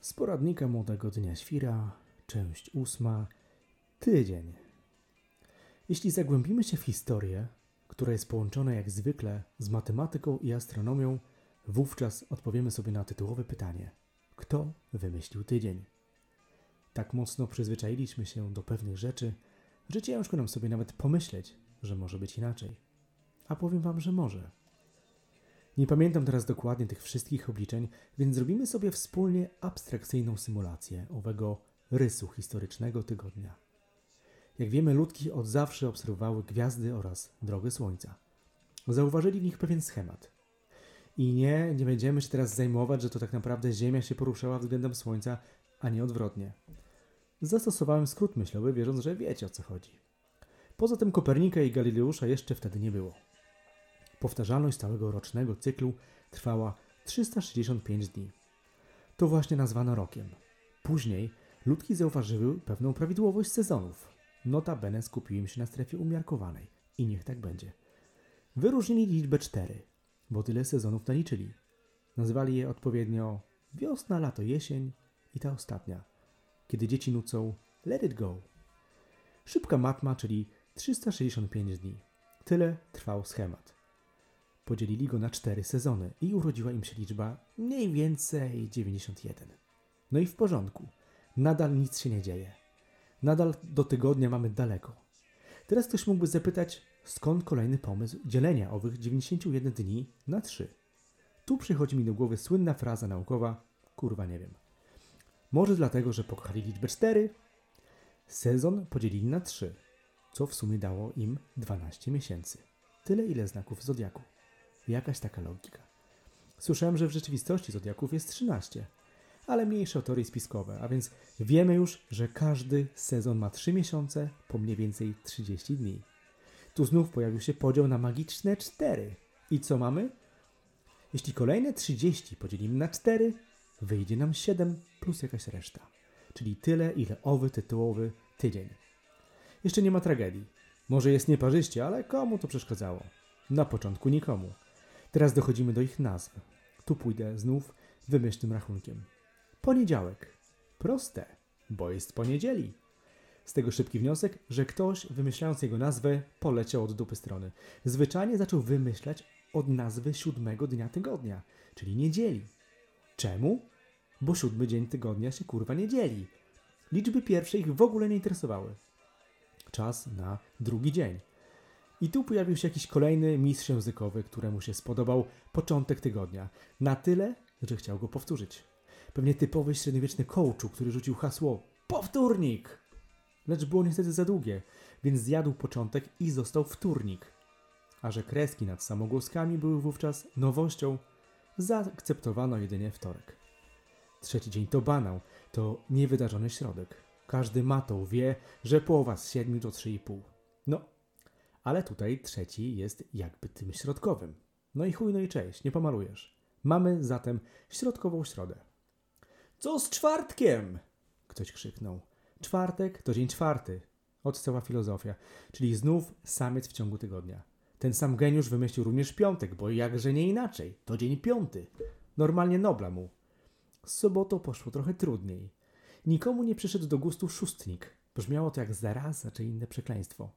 Z poradnika Młodego Dnia Świra, część ósma, tydzień. Jeśli zagłębimy się w historię, która jest połączona jak zwykle z matematyką i astronomią, wówczas odpowiemy sobie na tytułowe pytanie: kto wymyślił tydzień? Tak mocno przyzwyczailiśmy się do pewnych rzeczy, że ciężko nam sobie nawet pomyśleć, że może być inaczej. A powiem Wam, że może. Nie pamiętam teraz dokładnie tych wszystkich obliczeń, więc zrobimy sobie wspólnie abstrakcyjną symulację owego rysu historycznego tygodnia. Jak wiemy, ludki od zawsze obserwowały gwiazdy oraz drogę Słońca. Zauważyli w nich pewien schemat. I nie, nie będziemy się teraz zajmować, że to tak naprawdę Ziemia się poruszała względem Słońca, a nie odwrotnie. Zastosowałem skrót myślowy, wierząc, że wiecie o co chodzi. Poza tym Kopernika i Galileusza jeszcze wtedy nie było. Powtarzalność całego rocznego cyklu trwała 365 dni. To właśnie nazwano rokiem. Później ludki zauważyły pewną prawidłowość sezonów. Notabene skupiłem się na strefie umiarkowanej i niech tak będzie. Wyróżnili liczbę 4, bo tyle sezonów naliczyli. Nazwali je odpowiednio wiosna, lato, jesień i ta ostatnia, kiedy dzieci nucą Let it go. Szybka matma, czyli 365 dni. Tyle trwał schemat. Podzielili go na cztery sezony i urodziła im się liczba mniej więcej 91. No i w porządku. Nadal nic się nie dzieje. Nadal do tygodnia mamy daleko. Teraz ktoś mógłby zapytać, skąd kolejny pomysł dzielenia owych 91 dni na 3. Tu przychodzi mi do głowy słynna fraza naukowa, kurwa nie wiem. Może dlatego, że pokochali liczbę 4? Sezon podzielili na 3, co w sumie dało im 12 miesięcy. Tyle ile znaków zodiaku. Jakaś taka logika. Słyszałem, że w rzeczywistości zodiaków jest 13, ale mniejsze o teorie spiskowe, a więc wiemy już, że każdy sezon ma 3 miesiące po mniej więcej 30 dni. Tu znów pojawił się podział na magiczne 4. I co mamy? Jeśli kolejne 30 podzielimy na 4, wyjdzie nam 7 plus jakaś reszta. Czyli tyle, ile owy tytułowy tydzień. Jeszcze nie ma tragedii. Może jest nieparzyście, ale komu to przeszkadzało? Na początku nikomu. Teraz dochodzimy do ich nazw. Tu pójdę znów wymyślnym rachunkiem. Poniedziałek. Proste, bo jest poniedzieli. Z tego szybki wniosek, że ktoś, wymyślając jego nazwę, poleciał od dupy strony. Zwyczajnie zaczął wymyślać od nazwy siódmego dnia tygodnia, czyli niedzieli. Czemu? Bo siódmy dzień tygodnia się kurwa nie dzieli. Liczby pierwsze ich w ogóle nie interesowały. Czas na drugi dzień. I tu pojawił się jakiś kolejny mistrz językowy, któremu się spodobał początek tygodnia. Na tyle, że chciał go powtórzyć. Pewnie typowy średniowieczny kołczu, który rzucił hasło powtórnik. Lecz było niestety za długie, więc zjadł początek i został wtórnik. A że kreski nad samogłoskami były wówczas nowością, zaakceptowano jedynie wtorek. Trzeci dzień to banał, to niewydarzony środek. Każdy matą wie, że połowa z siedmiu to trzy i pół. No, ale tutaj trzeci jest jakby tym środkowym. No i chuj, no i cześć, nie pomalujesz. Mamy zatem środkową środę. Co z czwartkiem? Ktoś krzyknął. Czwartek to dzień czwarty. Od cała filozofia, czyli znów samiec w ciągu tygodnia. Ten sam geniusz wymyślił również piątek, bo jakże nie inaczej. To dzień piąty. Normalnie Nobla mu. Z sobotą poszło trochę trudniej. Nikomu nie przyszedł do gustu szóstnik. Brzmiało to jak zaraza czy inne przekleństwo.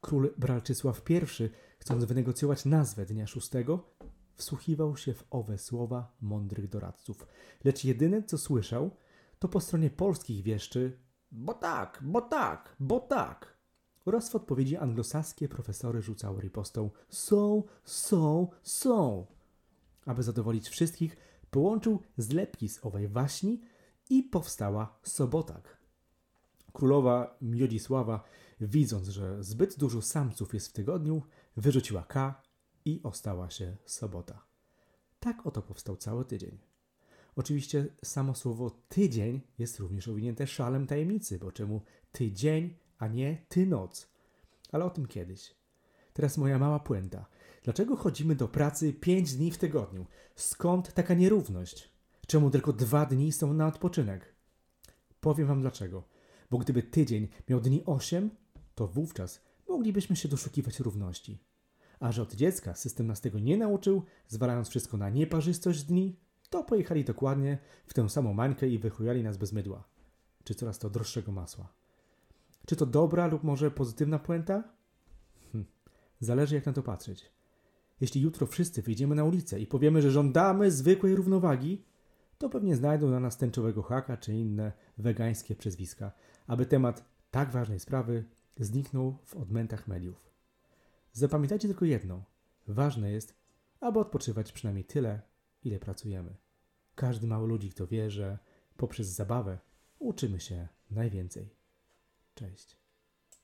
Król Bralczysław I, chcąc wynegocjować nazwę dnia szóstego, wsłuchiwał się w owe słowa mądrych doradców. Lecz jedyne, co słyszał, to po stronie polskich wieszczy bo tak, bo tak, bo tak. Oraz w odpowiedzi anglosaskie profesory rzucały ripostą są, są, są. Aby zadowolić wszystkich, połączył zlepki z owej waśni i powstała Sobotak. Królowa Miodzisława, widząc, że zbyt dużo samców jest w tygodniu, wyrzuciła K i ostała się sobota. Tak oto powstał cały tydzień. Oczywiście samo słowo tydzień jest również owinięte szalem tajemnicy, bo czemu tydzień, a nie ty noc? Ale o tym kiedyś. Teraz moja mała puenta. Dlaczego chodzimy do pracy pięć dni w tygodniu? Skąd taka nierówność? Czemu tylko dwa dni są na odpoczynek? Powiem wam dlaczego. Bo gdyby tydzień miał dni osiem, to wówczas moglibyśmy się doszukiwać równości. A że od dziecka system nas tego nie nauczył, zwalając wszystko na nieparzystość dni, to pojechali dokładnie w tę samą mańkę i wychujali nas bez mydła, czy coraz to droższego masła. Czy to dobra lub może pozytywna puenta? Hm. Zależy jak na to patrzeć. Jeśli jutro wszyscy wyjdziemy na ulicę i powiemy, że żądamy zwykłej równowagi, to pewnie znajdą na nas tęczowego haka czy inne wegańskie przezwiska, aby temat tak ważnej sprawy zniknął w odmętach mediów. Zapamiętajcie tylko jedno. Ważne jest, aby odpoczywać przynajmniej tyle, ile pracujemy. Każdy mało ludzi, kto wie, że poprzez zabawę uczymy się najwięcej. Cześć.